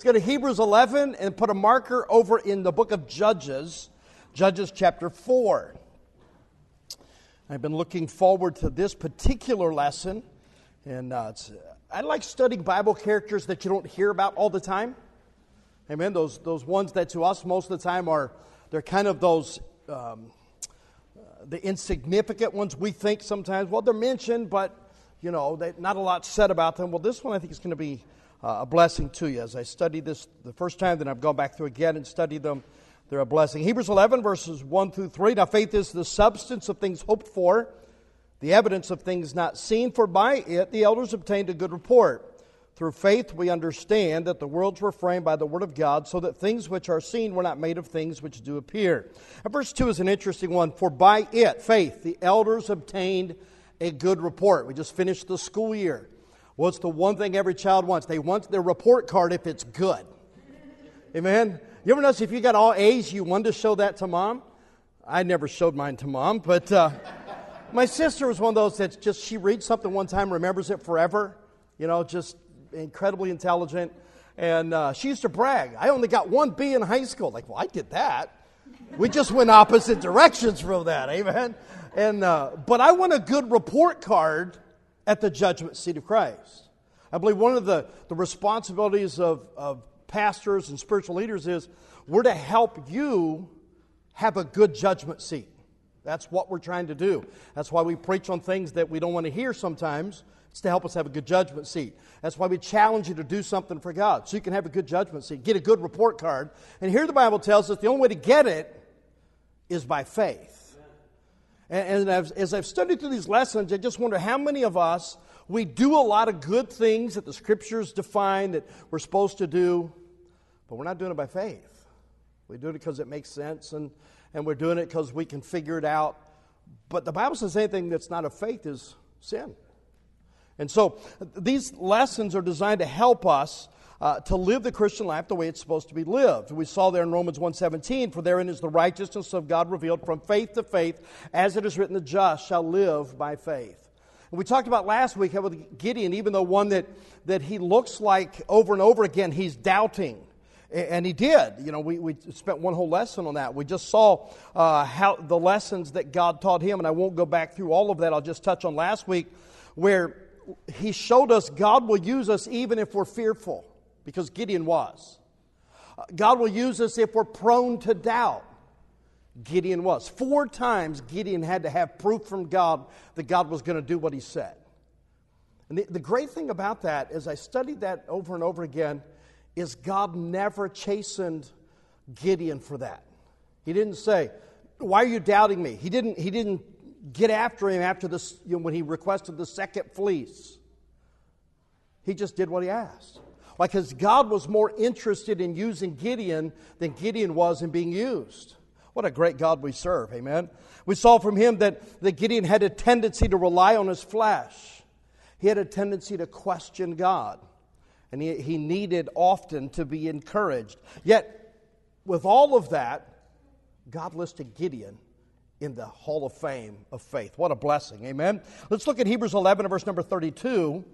Let's go to Hebrews 11 and put a marker over in the book of Judges, Judges chapter 4. I've been looking forward to this particular lesson, and uh, I like studying Bible characters that you don't hear about all the time. Amen. Those those ones that to us most of the time are they're kind of those um, the insignificant ones we think sometimes. Well, they're mentioned, but you know, they, not a lot said about them. Well, this one I think is going to be uh, a blessing to you. As I studied this the first time, then I've gone back through again and studied them. They're a blessing. Hebrews 11, verses 1 through 3. Now, faith is the substance of things hoped for, the evidence of things not seen, for by it the elders obtained a good report. Through faith, we understand that the worlds were framed by the Word of God, so that things which are seen were not made of things which do appear. And verse 2 is an interesting one. For by it, faith, the elders obtained a good report. We just finished the school year. What's the one thing every child wants? They want their report card if it's good. Amen? You ever notice if you got all A's, you wanted to show that to mom? I never showed mine to mom, but uh, my sister was one of those that just, she reads something one time, remembers it forever. You know, just incredibly intelligent. And uh, she used to brag, I only got one B in high school. Like, well, I did that. We just went opposite directions from that, amen? And, uh, but I want a good report card at the judgment seat of Christ. I believe one of the, the responsibilities of, of pastors and spiritual leaders is we're to help you have a good judgment seat. That's what we're trying to do. That's why we preach on things that we don't want to hear sometimes. It's to help us have a good judgment seat. That's why we challenge you to do something for God so you can have a good judgment seat, get a good report card. And here the Bible tells us the only way to get it is by faith. And, as, as I've studied through these lessons, I just wonder how many of us, we do a lot of good things that the scriptures define that we're supposed to do, but we're not doing it by faith. We do it because it makes sense and, and we're doing it because we can figure it out. But the Bible says anything that's not of faith is sin. And so these lessons are designed to help us uh, to live the Christian life the way it's supposed to be lived. We saw there in Romans 1:17, for therein is the righteousness of God revealed from faith to faith, as it is written, the just shall live by faith. And we talked about last week how with Gideon, even though one that, that he looks like over and over again, he's doubting. And he did. You know, we, we spent one whole lesson on that. We just saw uh, how the lessons that God taught him, and I won't go back through all of that. I'll just touch on last week, where he showed us God will use us even if we're fearful because Gideon was. Uh, God will use us if we're prone to doubt. Gideon was. Four times Gideon had to have proof from God that God was going to do what he said. And the, the great thing about that, as I studied that over and over again, is God never chastened Gideon for that. He didn't say, Why are you doubting me? He didn't, he didn't get after him after this, you know, when he requested the second fleece. He just did what he asked. Because God was more interested in using Gideon than Gideon was in being used. What a great God we serve, amen. We saw from him that, that Gideon had a tendency to rely on his flesh. He had a tendency to question God. And he, he needed often to be encouraged. Yet, with all of that, God listed Gideon in the Hall of Fame of faith. What a blessing, amen. Let's look at Hebrews 11, verse number 32.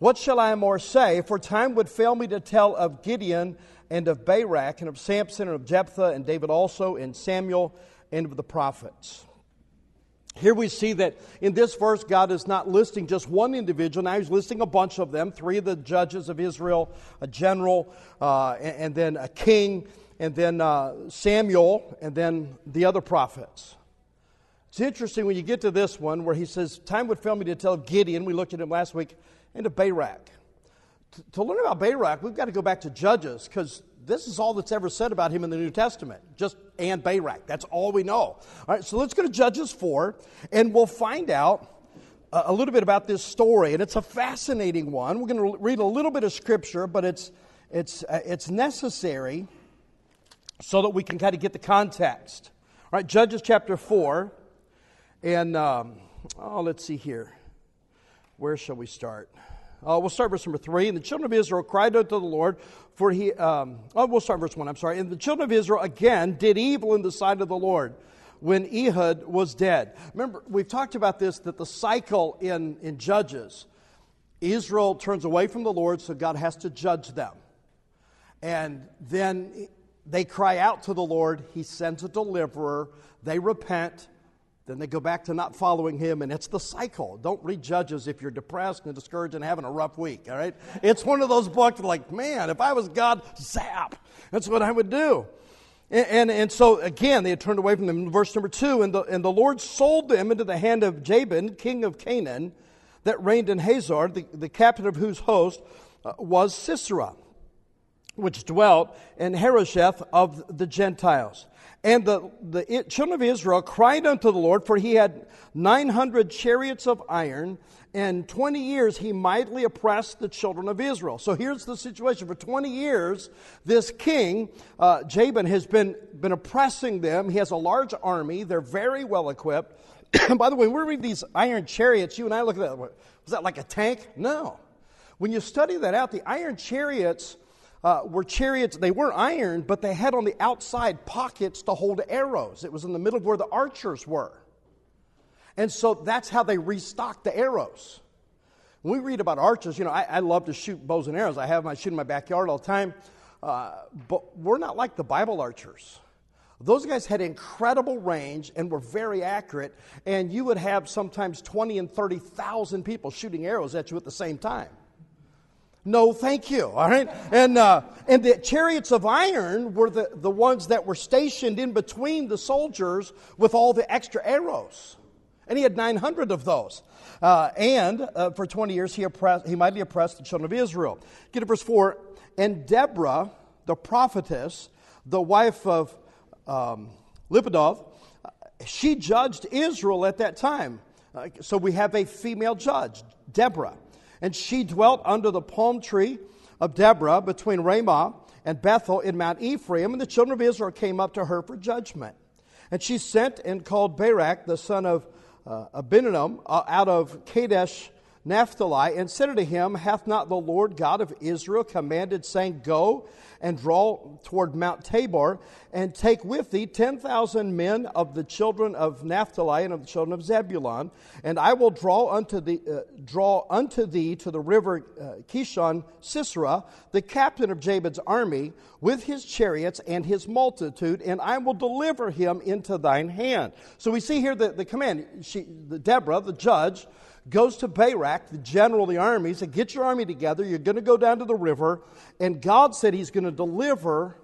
What shall I more say? For time would fail me to tell of Gideon and of Barak and of Samson and of Jephthah and David also and Samuel and of the prophets. Here we see that in this verse, God is not listing just one individual. Now he's listing a bunch of them three of the judges of Israel, a general, uh, and, and, then a king, and then uh, Samuel, and then the other prophets. It's interesting when you get to this one where he says, Time would fail me to tell Gideon. We looked at him last week into Barak. To learn about Barak, we've got to go back to Judges because this is all that's ever said about him in the New Testament. Just and Barak. That's all we know. All right, so let's go to Judges 4 and we'll find out a little bit about this story. And it's a fascinating one. We're going to read a little bit of scripture, but it's, it's, uh, it's necessary so that we can kind of get the context. All right, Judges chapter 4. And um, oh, let's see here. Where shall we start? Uh, we'll start verse number three. And the children of Israel cried out to the Lord, for he. Um, oh, we'll start verse one. I'm sorry. And the children of Israel again did evil in the sight of the Lord when Ehud was dead. Remember, we've talked about this that the cycle in, in Judges, Israel turns away from the Lord, so God has to judge them. And then they cry out to the Lord. He sends a deliverer. They repent. Then they go back to not following him, and it's the cycle. Don't read Judges if you're depressed and discouraged and having a rough week, all right? It's one of those books like, man, if I was God, zap. That's what I would do. And, and, and, so, again, they had turned away from them. Verse number two, and the, and the Lord sold them into the hand of Jabin, king of Canaan, that reigned in Hazor, the, the captain of whose host uh, was Sisera, which dwelt in Harosheth of the Gentiles. And the, the children of Israel cried unto the Lord, for he had 900 chariots of iron, and 20 years he mightily oppressed the children of Israel. So here's the situation. For 20 years, this king, uh, Jabin, has been, been oppressing them. He has a large army. They're very well equipped. By the way, when we read these iron chariots, you and I look at that. Was that like a tank? No. When you study that out, the iron chariots uh, were chariots. They weren't iron, but they had on the outside pockets to hold arrows. It was in the middle of where the archers were. And so that's how they restocked the arrows. When we read about archers, you know, I, I love to shoot bows and arrows. I have my shoot in my backyard all the time. Uh, but we're not like the Bible archers. Those guys had incredible range and were very accurate, and you would have sometimes 20 and 30,000 people shooting arrows at you at the same time. No, thank you. All right. And, uh, and the chariots of iron were the, the ones that were stationed in between the soldiers with all the extra arrows. And he had 900 of those. Uh, and uh, for 20 years, he, oppressed, he mightily oppressed the children of Israel. Get to verse 4. And Deborah, the prophetess, the wife of um, Lapidoth, she judged Israel at that time. So we have a female judge, Deborah. And she dwelt under the palm tree of Deborah between Ramah and Bethel in Mount Ephraim. And the children of Israel came up to her for judgment. And she sent and called Barak, the son of uh, Abinadab, uh, out of Kadesh Naphtali, and said unto him, Hath not the Lord God of Israel commanded, saying, Go and draw toward Mount Tabor, and take with thee 10,000 men of the children of Naphtali and of the children of Zebulun, and I will draw unto thee, uh, draw unto thee to the river uh, Kishon Sisera, the captain of Jabin's army, with his chariots and his multitude, and I will deliver him into thine hand. So we see here the, the command. She, the Deborah, the judge, goes to Barak, the general of the army, said, Get your army together. You're going to go down to the river. And God said He's going to deliver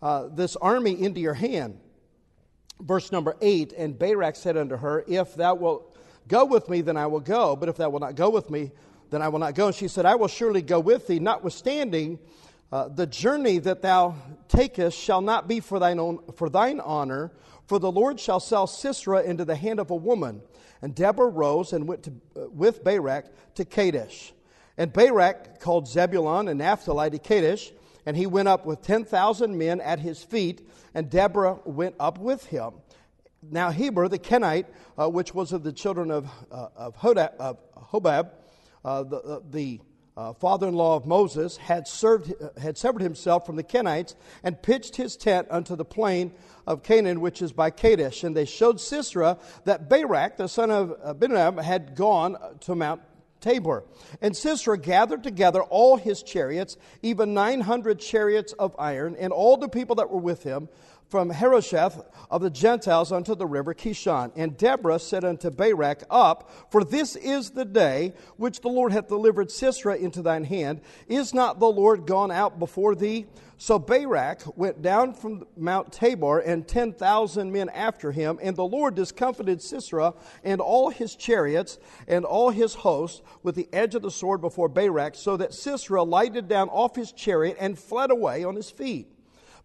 uh, this army into your hand. Verse number eight And Barak said unto her, If thou wilt go with me, then I will go. But if thou wilt not go with me, then I will not go. And she said, I will surely go with thee, notwithstanding. Uh, the journey that thou takest shall not be for thine own for thine honor, for the Lord shall sell Sisera into the hand of a woman. And Deborah rose and went to, uh, with Barak to Kadesh. And Barak called Zebulun and Naphtali to Kadesh, and he went up with 10,000 men at his feet, and Deborah went up with him. Now Heber the Kenite, uh, which was of the children of, uh, of, Hodab, of Hobab, uh, the, uh, uh, father-in-law of Moses, had, served, had severed himself from the Kenites and pitched his tent unto the plain of Canaan, which is by Kadesh. And they showed Sisera that Barak, the son of Abinadab, had gone to Mount Tabor. And Sisera gathered together all his chariots, even 900 chariots of iron, and all the people that were with him, from Harosheth of the Gentiles unto the river Kishon. And Deborah said unto Barak, Up, for this is the day which the Lord hath delivered Sisera into thine hand. Is not the Lord gone out before thee? So Barak went down from Mount Tabor, and ten thousand men after him. And the Lord discomfited Sisera and all his chariots and all his hosts with the edge of the sword before Barak, so that Sisera lighted down off his chariot and fled away on his feet.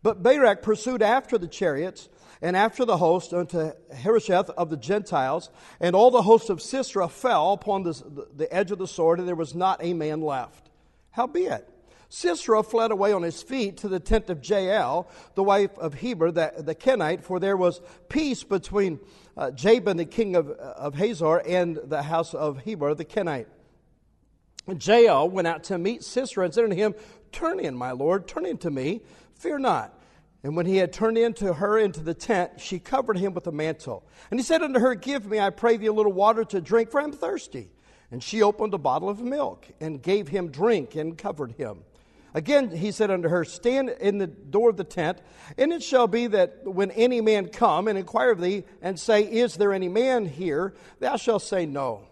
But Barak pursued after the chariots and after the host unto Harosheth of the Gentiles, and all the host of Sisera fell upon the, the edge of the sword, and there was not a man left. Howbeit, Sisera fled away on his feet to the tent of Jael, the wife of Heber the, the Kenite, for there was peace between uh, Jabin, the king of, of Hazor, and the house of Heber the Kenite. And Jael went out to meet Sisera and said unto him, Turn in, my lord, turn in to me. Fear not. And when he had turned into her into the tent, she covered him with a mantle. And he said unto her, Give me, I pray thee, a little water to drink, for I am thirsty. And she opened a bottle of milk and gave him drink and covered him. Again, he said unto her, Stand in the door of the tent, and it shall be that when any man come and inquire of thee, and say, Is there any man here? thou shalt say, No.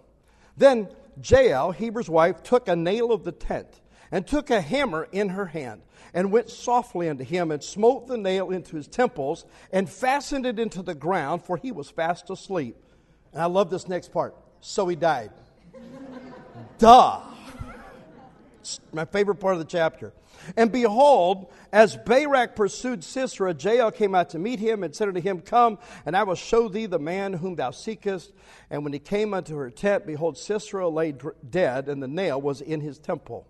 Then Jael, Heber's wife, took a nail of the tent, and took a hammer in her hand, and went softly unto him, and smote the nail into his temples, and fastened it into the ground, for he was fast asleep. And I love this next part. So he died. Duh. It's my favorite part of the chapter. And behold, as Barak pursued Sisera, Jael came out to meet him and said unto him, Come, and I will show thee the man whom thou seekest. And when he came unto her tent, behold, Sisera lay dead, and the nail was in his temple,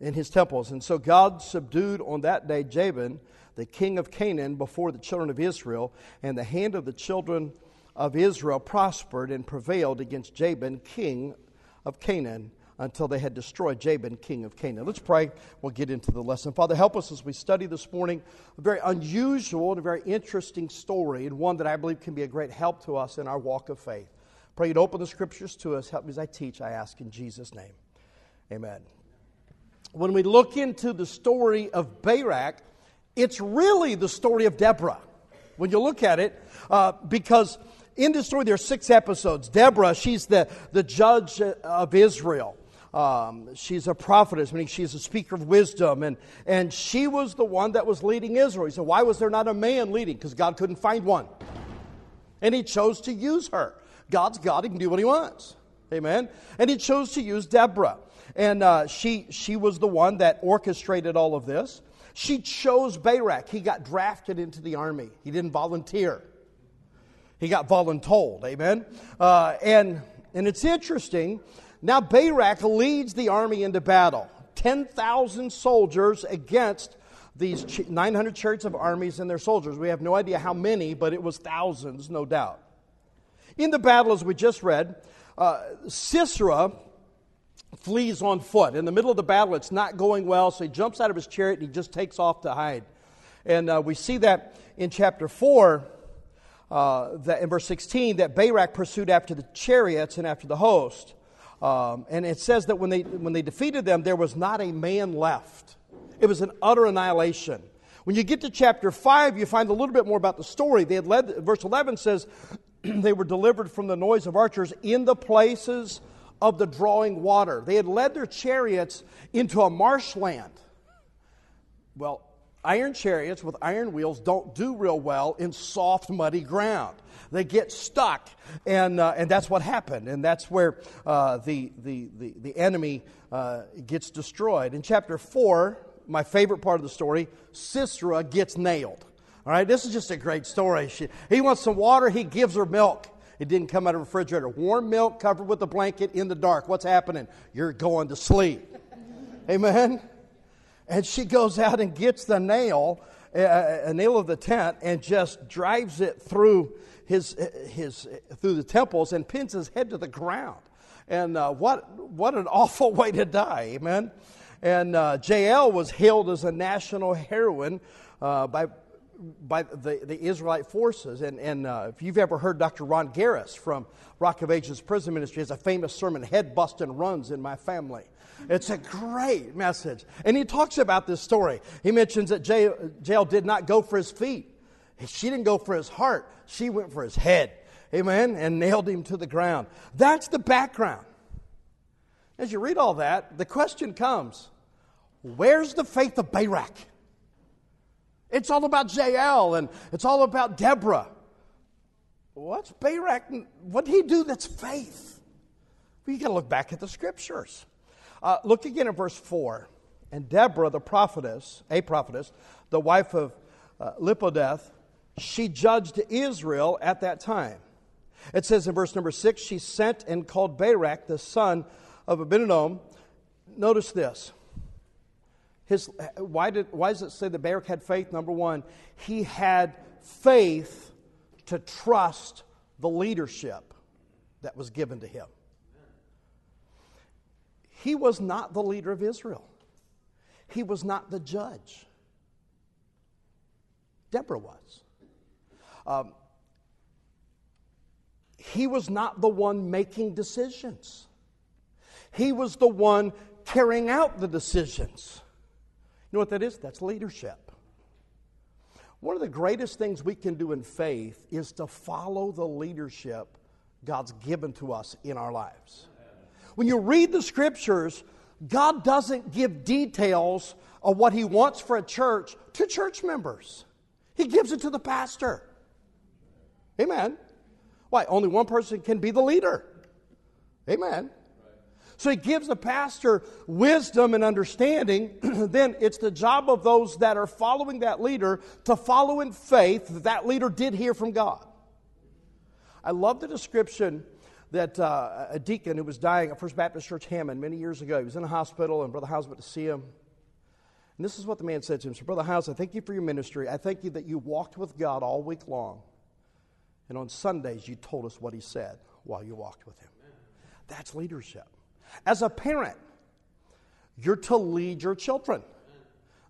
in his temples. And so God subdued on that day Jabin, the king of Canaan, before the children of Israel, and the hand of the children of Israel prospered and prevailed against Jabin, king of Canaan until they had destroyed Jabin, king of Canaan. Let's pray. We'll get into the lesson. Father, help us as we study this morning a very unusual and a very interesting story, and one that I believe can be a great help to us in our walk of faith. Pray you'd open the scriptures to us. Help me as I teach, I ask in Jesus' name. Amen. When we look into the story of Barak, it's really the story of Deborah. When you look at it, uh, because in this story there are six episodes. Deborah, she's the, the judge of Israel. Um, she's a prophetess, meaning she's a speaker of wisdom, and, and she was the one that was leading Israel. He said, Why was there not a man leading? Because God couldn't find one. And he chose to use her. God's God, he can do what he wants. Amen. And he chose to use Deborah. And uh, she, she was the one that orchestrated all of this. She chose Barak. He got drafted into the army, he didn't volunteer. He got voluntold. Amen. Uh, and, and it's interesting now Barak leads the army into battle 10,000 soldiers against these 900 chariots of armies and their soldiers. We have no idea how many, but it was thousands, no doubt. In the battle, as we just read, uh, Sisera flees on foot. In the middle of the battle, it's not going well, so he jumps out of his chariot and he just takes off to hide. And uh, we see that in chapter 4, uh, that in verse 16, that Barak pursued after the chariots and after the host. Um, and it says that when they, when they defeated them, there was not a man left. It was an utter annihilation. When you get to chapter 5, you find a little bit more about the story. They had led, verse 11 says, they were delivered from the noise of archers in the places of the drawing water. They had led their chariots into a marshland. Well, iron chariots with iron wheels don't do real well in soft, muddy ground they get stuck. And, uh, and that's what happened. And that's where uh, the, the, the, the, enemy uh, gets destroyed. In chapter 4, my favorite part of the story, Sisera gets nailed. All right, this is just a great story. She, he wants some water, he gives her milk. It didn't come out of a refrigerator. Warm milk covered with a blanket in the dark. What's happening? You're going to sleep. Amen? And she goes out and gets the nail, a, a nail of the tent, and just drives it through his, his, through the temples and pins his head to the ground. And uh, what, what an awful way to die, amen? And uh, Jael was hailed as a national heroine uh, by, by the, the Israelite forces. And, and uh, if you've ever heard Dr. Ron Gearis from Rock of Ages Prison Ministry, has a famous sermon, Head Busting Runs in My Family. It's a great message. And he talks about this story. He mentions that Jael did not go for his feet. She didn't go for his heart, she went for his head. Amen? And nailed him to the ground. That's the background. As you read all that, the question comes where's the faith of Barak? It's all about Jael and it's all about Deborah. What's Barak? What did he do that's faith? You got to look back at the scriptures. Uh, look again at verse 4. And Deborah, the prophetess, a prophetess, the wife of uh, Lapidoth, she judged Israel at that time. It says in verse number six, she sent and called Barak, the son of Abinoam. Notice this. His, why, did, why does it say that Barak had faith? Number one, he had faith to trust the leadership that was given to him. He was not the leader of Israel, he was not the judge. Deborah was. Um, he was not the one making decisions, he was the one carrying out the decisions. You know what that is? That's leadership. One of the greatest things we can do in faith is to follow the leadership God's given to us in our lives. When you read the scriptures, God doesn't give details of what He wants for a church to church members, He gives it to the pastor. Amen. Why? Only one person can be the leader. Amen. So he gives the pastor wisdom and understanding. then it's the job of those that are following that leader to follow in faith that that leader did hear from God. I love the description that uh, a deacon who was dying at First Baptist Church Hammond many years ago, he was in a hospital, and Brother Hyles went to see him. And this is what the man said to him. So, Brother Hyles, I thank you for your ministry. I thank you that you walked with God all week long. And on Sundays, you told us what he said while you walked with him. That's leadership. As a parent, you're to lead your children,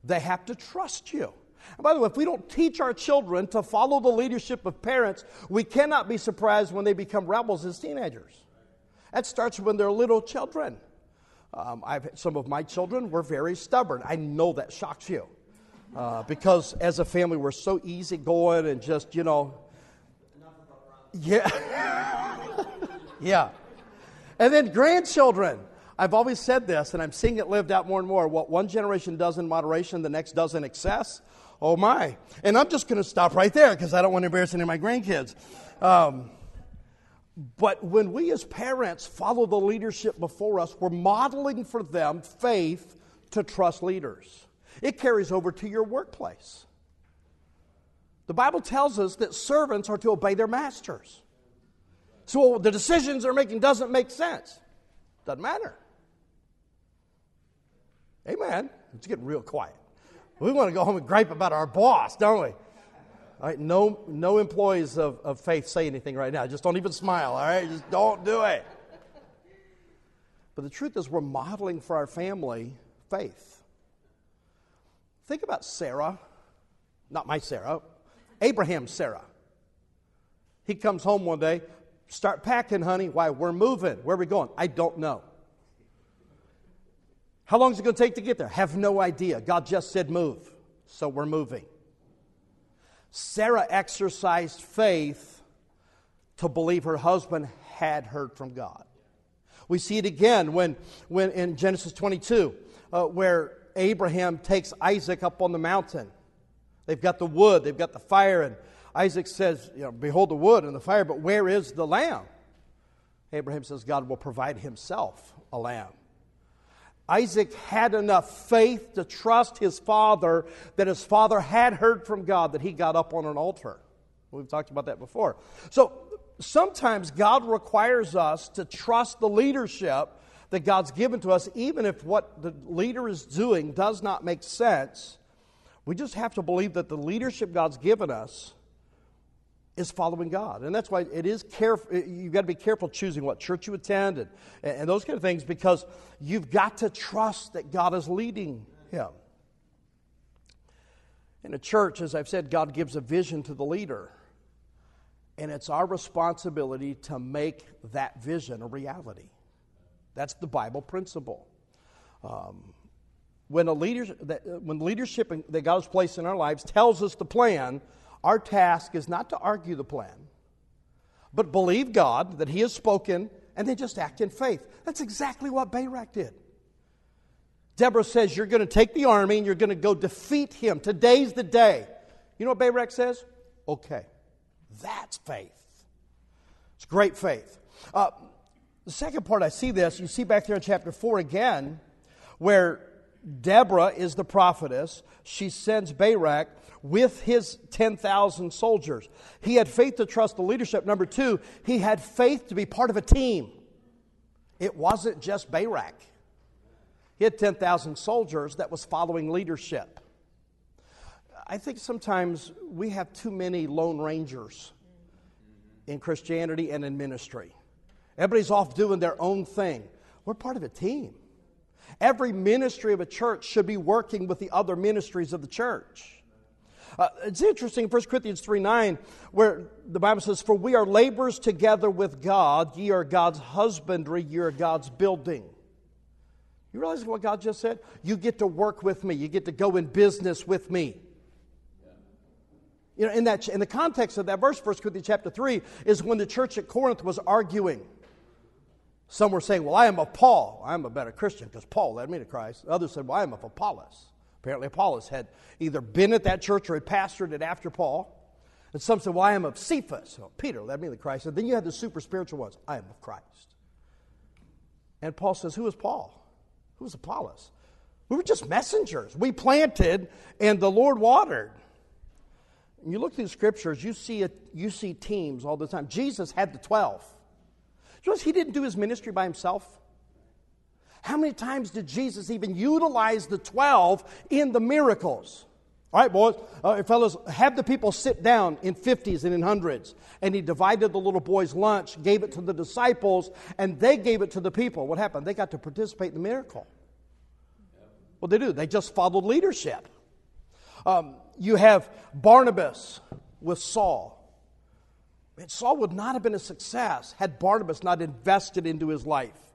they have to trust you. And by the way, if we don't teach our children to follow the leadership of parents, we cannot be surprised when they become rebels as teenagers. That starts when they're little children. Um, I've, some of my children were very stubborn. I know that shocks you. Uh, because as a family, we're so easygoing and just, you know. Yeah. yeah. And then grandchildren. I've always said this, and I'm seeing it lived out more and more. What one generation does in moderation, the next does in excess. Oh my. And I'm just going to stop right there because I don't want to embarrass any of my grandkids. Um, but when we as parents follow the leadership before us, we're modeling for them faith to trust leaders. It carries over to your workplace. The Bible tells us that servants are to obey their masters. So the decisions they're making doesn't make sense. Doesn't matter. Amen. It's getting real quiet. We want to go home and gripe about our boss, don't we? All right, no, no employees of, of faith say anything right now. Just don't even smile, all right? Just don't do it. But the truth is, we're modeling for our family faith. Think about Sarah, not my Sarah, Abraham's Sarah. He comes home one day, Start packing, honey. Why? We're moving. Where are we going? I don't know. How long is it going to take to get there? Have no idea. God just said move. So we're moving. Sarah exercised faith to believe her husband had heard from God. We see it again when, when in Genesis 22, uh, where Abraham takes Isaac up on the mountain. They've got the wood, they've got the fire, and Isaac says, you know, Behold the wood and the fire, but where is the lamb? Abraham says, God will provide himself a lamb. Isaac had enough faith to trust his father that his father had heard from God that he got up on an altar. We've talked about that before. So sometimes God requires us to trust the leadership that God's given to us, even if what the leader is doing does not make sense. We just have to believe that the leadership God's given us is following God. And that's why it is careful, you've got to be careful choosing what church you attend and, and those kind of things because you've got to trust that God is leading him. In a church, as I've said, God gives a vision to the leader. And it's our responsibility to make that vision a reality. That's the Bible principle. Um, when, a leader, when leadership that God has placed in our lives tells us the plan, our task is not to argue the plan, but believe God that He has spoken and then just act in faith. That's exactly what Barak did. Deborah says, You're going to take the army and you're going to go defeat him. Today's the day. You know what Barak says? Okay. That's faith. It's great faith. Uh, the second part, I see this. You see back there in chapter 4 again, where Deborah is the prophetess. She sends Barak with his 10,000 soldiers. He had faith to trust the leadership. Number two, he had faith to be part of a team. It wasn't just Barak. He had 10,000 soldiers that was following leadership. I think sometimes we have too many lone rangers in Christianity and in ministry. Everybody's off doing their own thing. We're part of a team. Every ministry of a church should be working with the other ministries of the church. Uh, it's interesting, 1 Corinthians 3 9, where the Bible says, For we are laborers together with God, ye are God's husbandry, ye are God's building. You realize what God just said? You get to work with me. You get to go in business with me. You know, in, that, in the context of that verse, 1 Corinthians chapter 3, is when the church at Corinth was arguing. Some were saying, Well, I am of Paul. I'm a better Christian because Paul led me to Christ. Others said, Well, I am of Apollos. Apparently, Apollos had either been at that church or had pastored it after Paul. And some said, Well, I am of Cephas. So Peter led me to Christ. And then you had the super spiritual ones. I am of Christ. And Paul says, Who is Paul? Who is Apollos? We were just messengers. We planted and the Lord watered. And you look through the scriptures, you see, a, you see teams all the time. Jesus had the 12. You notice he didn't do his ministry by himself? How many times did Jesus even utilize the 12 in the miracles? All right, boys, uh, fellas, have the people sit down in 50s and in hundreds. And he divided the little boys' lunch, gave it to the disciples, and they gave it to the people. What happened? They got to participate in the miracle. Well, they do? They just followed leadership. Um, you have Barnabas with Saul. Saul would not have been a success had Barnabas not invested into his life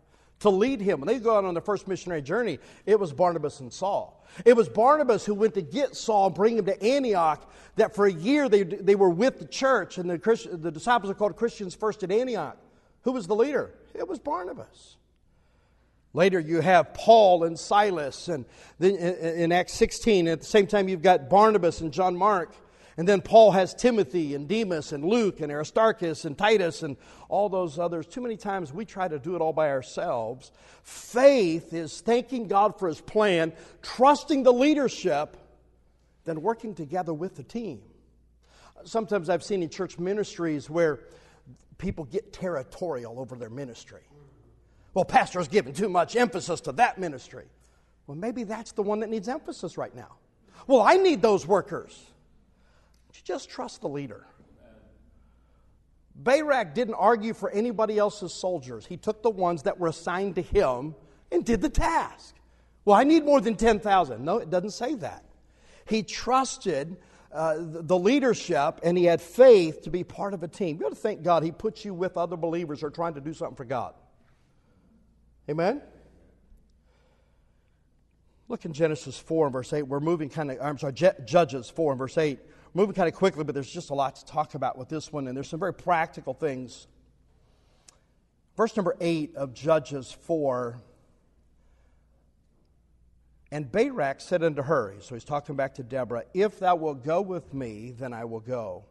to lead him. When they go out on their first missionary journey, it was Barnabas and Saul. It was Barnabas who went to get Saul and bring him to Antioch, that for a year they, they were with the church, and the, Christ, the disciples are called Christians first at Antioch. Who was the leader? It was Barnabas. Later, you have Paul and Silas, and then in Acts 16, at the same time, you've got Barnabas and John Mark. And then Paul has Timothy and Demas and Luke and Aristarchus and Titus and all those others. Too many times we try to do it all by ourselves. Faith is thanking God for his plan, trusting the leadership, then working together with the team. Sometimes I've seen in church ministries where people get territorial over their ministry. Well, pastor's given too much emphasis to that ministry. Well, maybe that's the one that needs emphasis right now. Well, I need those workers. You just trust the leader. Barak didn't argue for anybody else's soldiers. He took the ones that were assigned to him and did the task. Well, I need more than 10,000. No, it doesn't say that. He trusted uh, the leadership and he had faith to be part of a team. You ought to thank God he puts you with other believers who are trying to do something for God. Amen? Look in Genesis 4 and verse 8. We're moving kind of, I'm sorry, Judges 4 and verse 8 moving kind of quickly, but there's just a lot to talk about with this one, and there's some very practical things. Verse number 8 of Judges 4. And Barak said unto her, so he's talking back to Deborah, If thou wilt go with me, then I will go.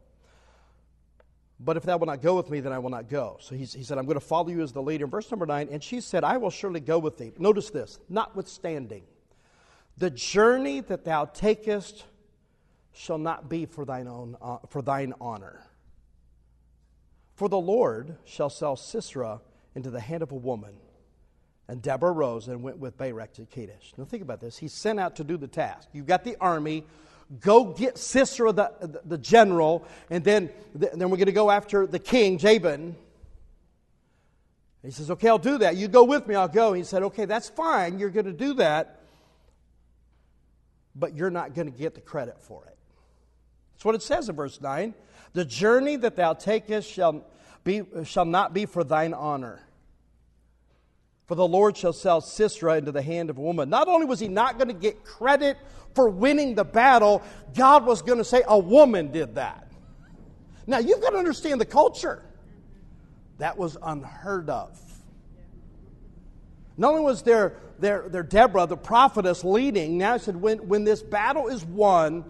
But if thou wilt not go with me, then I will not go. So he, he said, I'm going to follow you as the leader. In verse number 9, and she said, I will surely go with thee. Notice this, notwithstanding, the journey that thou takest shall not be for thine, own, uh, for thine honor. For the Lord shall sell Sisera into the hand of a woman. And Deborah rose and went with Barak to Kadesh. Now think about this. He's sent out to do the task. You've got the army. Go get Sisera, the, the, the general, and then, then we're going to go after the king, Jabin. He says, Okay, I'll do that. You go with me, I'll go. He said, Okay, that's fine. You're going to do that, but you're not going to get the credit for it. That's what it says in verse 9. The journey that thou takest shall, be, shall not be for thine honor. For the Lord shall sell Sisera into the hand of a woman. Not only was he not going to get credit for winning the battle, God was going to say a woman did that. Now, you've got to understand the culture. That was unheard of. Not only was there, there, there Deborah, the prophetess, leading, now he said, when, when this battle is won,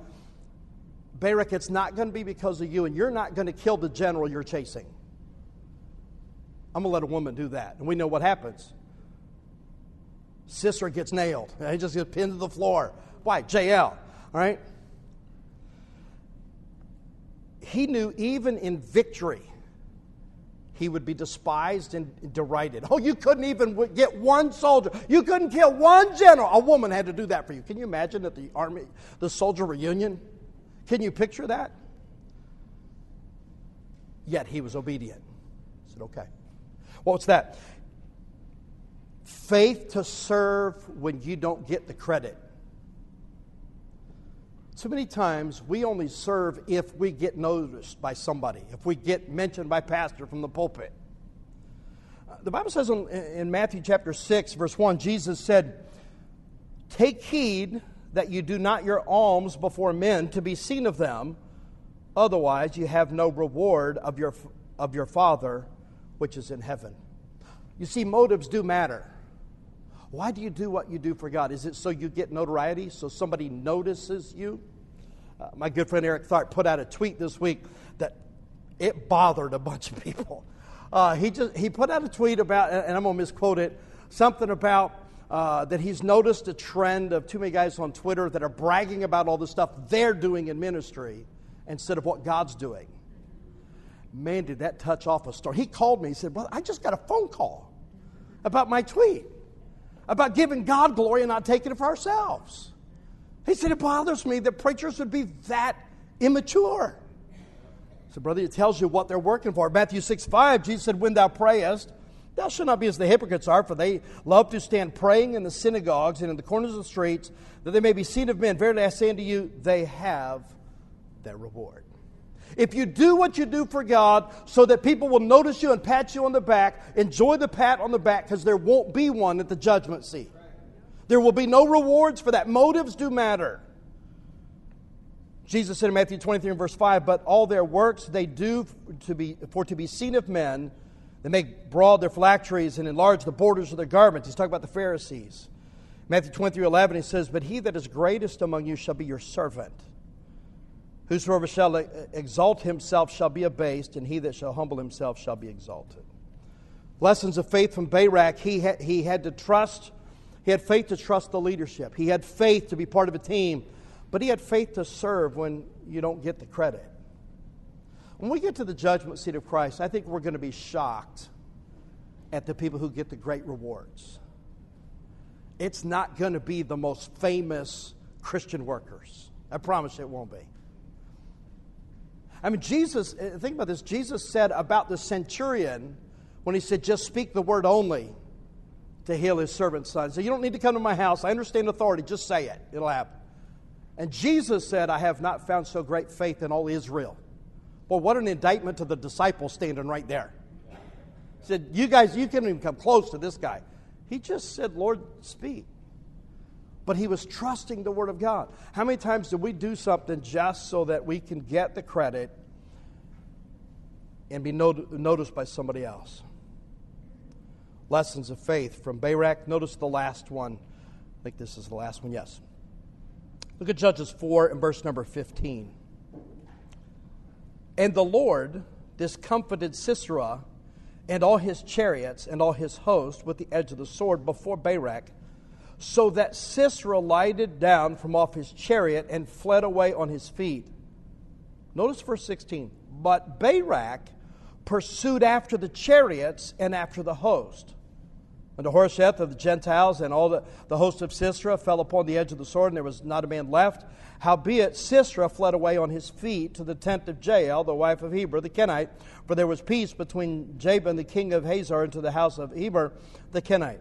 Barak, it's not going to be because of you, and you're not going to kill the general you're chasing. I'm going to let a woman do that. And we know what happens. Sisera gets nailed. He just gets pinned to the floor. Why? Jael. All right? He knew even in victory, he would be despised and derided. Oh, you couldn't even get one soldier. You couldn't kill one general. A woman had to do that for you. Can you imagine at the army, the soldier reunion? Can you picture that? Yet he was obedient. I said, okay. What's that? Faith to serve when you don't get the credit. Too many times we only serve if we get noticed by somebody, if we get mentioned by pastor from the pulpit. Uh, the Bible says in Matthew chapter 6, verse 1, Jesus said, Take heed that you do not your alms before men to be seen of them, otherwise you have no reward of your, of your Father which is in heaven. You see, motives do matter. Why do you do what you do for God? Is it so you get notoriety, so somebody notices you? Uh, my good friend Eric Tharp put out a tweet this week that it bothered a bunch of people. Uh, he just he put out a tweet about, and I'm gonna misquote it, something about uh, that he's noticed a trend of too many guys on Twitter that are bragging about all the stuff they're doing in ministry instead of what God's doing. Man, did that touch off a story. He called me. He said, Well, I just got a phone call about my tweet, about giving God glory and not taking it for ourselves. He said, It bothers me that preachers would be that immature. So, brother, it tells you what they're working for. Matthew 6 5, Jesus said, When thou prayest, thou shalt not be as the hypocrites are, for they love to stand praying in the synagogues and in the corners of the streets, that they may be seen of men. Verily I say unto you, they have their reward. If you do what you do for God so that people will notice you and pat you on the back, enjoy the pat on the back because there won't be one at the judgment seat. There will be no rewards for that. Motives do matter. Jesus said in Matthew 23 and verse 5, But all their works they do to be, for to be seen of men. They make broad their phylacteries and enlarge the borders of their garments. He's talking about the Pharisees. Matthew 23 11, he says, But he that is greatest among you shall be your servant. Whosoever shall uh, exalt himself shall be abased, and he that shall humble himself shall be exalted. Lessons of faith from Barak, he had, he had to trust, he had faith to trust the leadership. He had faith to be part of a team, but he had faith to serve when you don't get the credit. When we get to the judgment seat of Christ, I think we're going to be shocked at the people who get the great rewards. It's not going to be the most famous Christian workers. I promise it won't be. I mean, Jesus, uh, think about this. Jesus said about the centurion when he said, just speak the word only to heal his servant's son. So you don't need to come to my house. I understand authority. Just say it, it'll happen. And Jesus said, I have not found so great faith in all Israel. Well, what an indictment to the disciples standing right there. He said, You guys, you can't even come close to this guy. He just said, Lord, speak but he was trusting the Word of God. How many times do we do something just so that we can get the credit and be not- noticed by somebody else? Lessons of faith from Barak. Notice the last one. I think this is the last one, yes. Look at Judges 4 and verse number 15. And the Lord discomfited Sisera and all his chariots and all his host with the edge of the sword before Barak so that Sisera lighted down from off his chariot and fled away on his feet. Notice verse 16. But Barak pursued after the chariots and after the host. And the Harosheth of the Gentiles and all the, the host of Sisera fell upon the edge of the sword, and there was not a man left. Howbeit Sisera fled away on his feet to the tent of Jael, the wife of Heber the Kenite, for there was peace between Jabin the king of Hazor and to the house of Heber the Kenite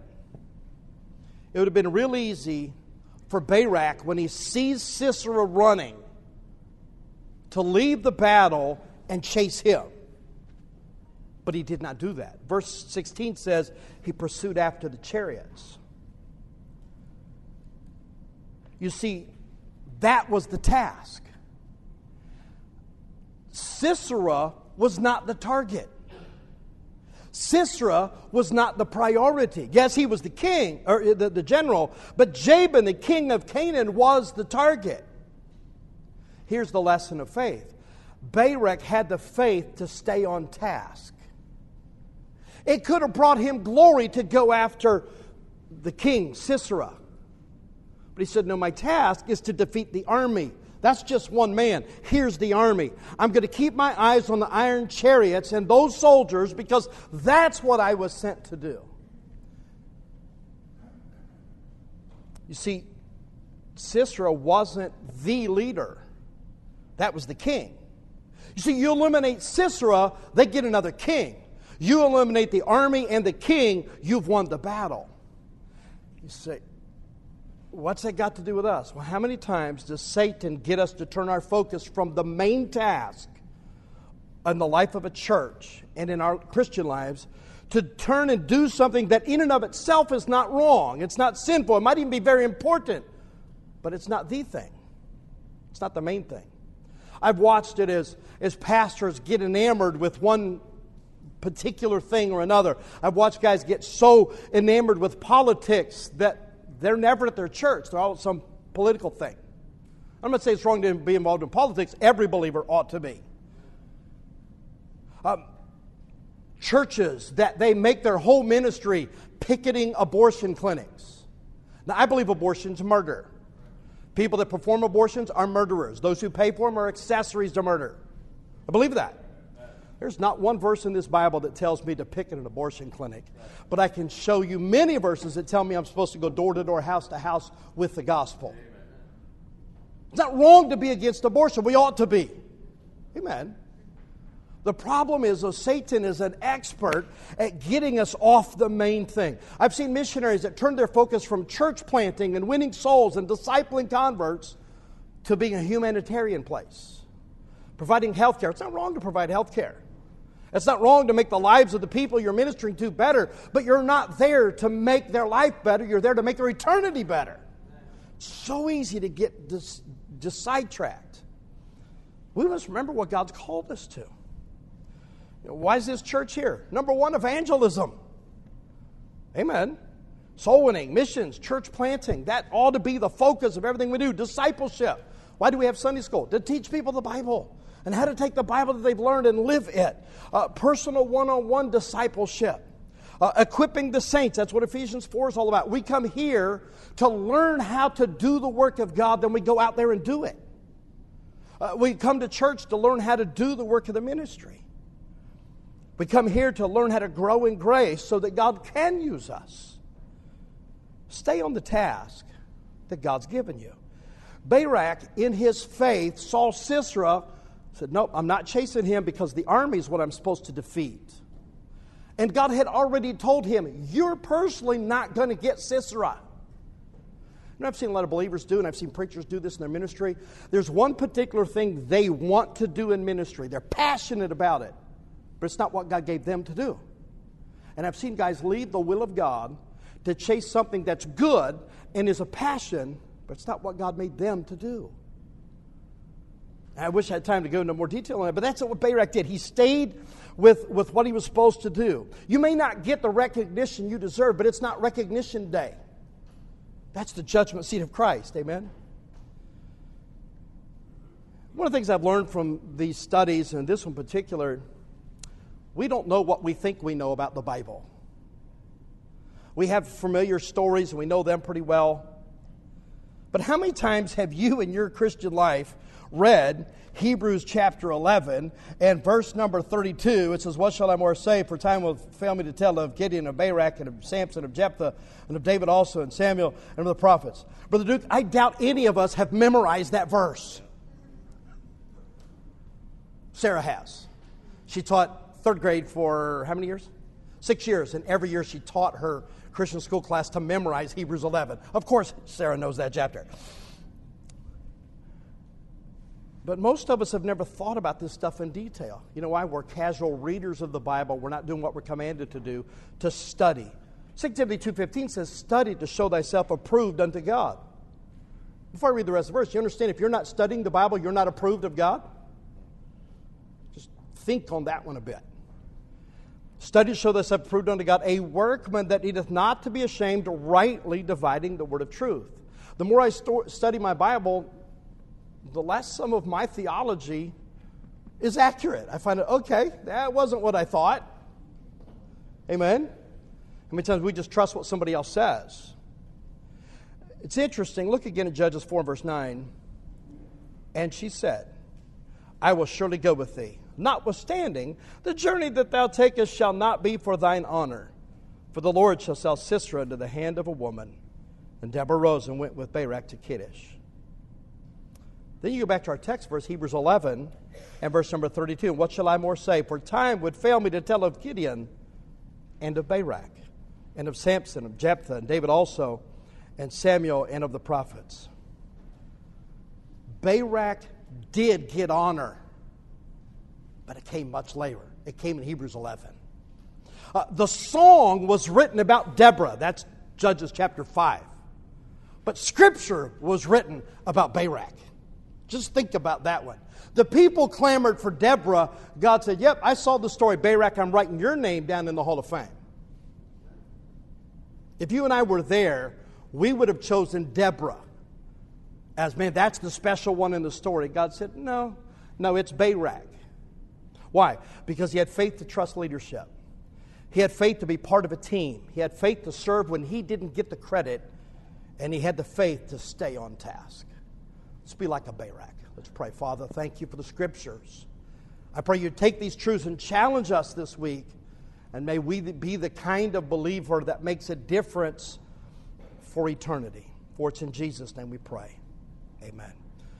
it would have been real easy for Barak, when he sees Sisera running, to leave the battle and chase him. But he did not do that. Verse 16 says he pursued after the chariots. You see, that was the task. Sisera was not the target. Sisera was not the priority. Yes, he was the king, or uh, the, the general, but Jabin, the king of Canaan, was the target. Here's the lesson of faith Barak had the faith to stay on task. It could have brought him glory to go after the king, Sisera. But he said, No, my task is to defeat the army that's just one man. Here's the army. I'm going to keep my eyes on the iron chariots and those soldiers because that's what I was sent to do. You see, Sisera wasn't the leader, that was the king. You see, you eliminate Sisera, they get another king. You eliminate the army and the king, you've won the battle. You say, What's that got to do with us? Well, how many times does Satan get us to turn our focus from the main task in the life of a church and in our Christian lives to turn and do something that in and of itself is not wrong. It's not sinful. It might even be very important, but it's not the thing. It's not the main thing. I've watched it as, as pastors get enamored with one particular thing or another. I've watched guys get so enamored with politics that they're never at their church. They're all some political thing. I'm not saying it's wrong to be involved in politics. Every believer ought to be. Um, churches that they make their whole ministry picketing abortion clinics. Now, I believe abortion's murder. People that perform abortions are murderers. Those who pay for them are accessories to murder. I believe that. There's not one verse in this Bible that tells me to picket an abortion clinic, but I can show you many verses that tell me I'm supposed to go door to door, house to house with the gospel. It's not wrong to be against abortion. We ought to be. Amen. The problem is that Satan is an expert at getting us off the main thing. I've seen missionaries that turn their focus from church planting and winning souls and discipling converts to being a humanitarian place, providing health care. It's not wrong to provide health care. It's not wrong to make the lives of the people you're ministering to better, but you're not there to make their life better. You're there to make their eternity better. So easy to get dis- just sidetracked. We must remember what God's called us to. Why is this church here? Number one, evangelism. Amen. Soul winning, missions, church planting. That ought to be the focus of everything we do. Discipleship. Why do we have Sunday school? To teach people the Bible and how to take the Bible that they've learned and live it. Uh, personal one on one discipleship. Uh, equipping the saints. That's what Ephesians 4 is all about. We come here to learn how to do the work of God, then we go out there and do it. Uh, we come to church to learn how to do the work of the ministry. We come here to learn how to grow in grace so that God can use us. Stay on the task that God's given you. Barak, in his faith, saw Sisera, said, Nope, I'm not chasing him because the army is what I'm supposed to defeat. And God had already told him, You're personally not going to get Sisera. And I've seen a lot of believers do, and I've seen preachers do this in their ministry. There's one particular thing they want to do in ministry, they're passionate about it but it's not what God gave them to do. And I've seen guys leave the will of God to chase something that's good and is a passion, but it's not what God made them to do. I wish I had time to go into more detail on it, but that's what Barak did. He stayed with, with what he was supposed to do. You may not get the recognition you deserve, but it's not recognition day. That's the judgment seat of Christ. Amen? One of the things I've learned from these studies, and this one in particular, we don't know what we think we know about the Bible. We have familiar stories and we know them pretty well. But how many times have you in your Christian life read Hebrews chapter 11 and verse number 32? It says, What shall I more say? For time will fail me to tell of Gideon, of Barak, and of Samson, of Jephthah, and of David also, and Samuel, and of the prophets. Brother Duke, I doubt any of us have memorized that verse. Sarah has. She taught third grade for how many years? Six years. And every year she taught her Christian school class to memorize Hebrews 11. Of course, Sarah knows that chapter. But most of us have never thought about this stuff in detail. You know why? We're casual readers of the Bible. We're not doing what we're commanded to do, to study. 2 Timothy 2.15 says, study to show thyself approved unto God. Before I read the rest of the verse, you understand if you're not studying the Bible, you're not approved of God? Just think on that one a bit. Studies show this approved unto God a workman that needeth not to be ashamed, rightly dividing the word of truth. The more I study my Bible, the less some of my theology is accurate. I find it, okay, that wasn't what I thought. Amen? How many times we just trust what somebody else says? It's interesting. Look again at Judges 4 verse 9. And she said, I will surely go with thee Notwithstanding, the journey that thou takest shall not be for thine honor, for the Lord shall sell Sisera into the hand of a woman. And Deborah rose and went with Barak to Kedesh. Then you go back to our text verse, Hebrews 11, and verse number 32. And what shall I more say? For time would fail me to tell of Gideon and of Barak, and of Samson, of Jephthah, and David also, and Samuel, and of the prophets. Barak did get honor but it came much later. It came in Hebrews 11. Uh, the song was written about Deborah. That's Judges chapter 5. But scripture was written about Barak. Just think about that one. The people clamored for Deborah. God said, Yep, I saw the story. Barak, I'm writing your name down in the Hall of Fame. If you and I were there, we would have chosen Deborah as, man, that's the special one in the story. God said, No, no, it's Barak. Why? Because he had faith to trust leadership. He had faith to be part of a team. He had faith to serve when he didn't get the credit, and he had the faith to stay on task. Let's be like a Barak. Let's pray. Father, thank you for the scriptures. I pray you take these truths and challenge us this week, and may we be the kind of believer that makes a difference for eternity. For it's in Jesus' name we pray. Amen.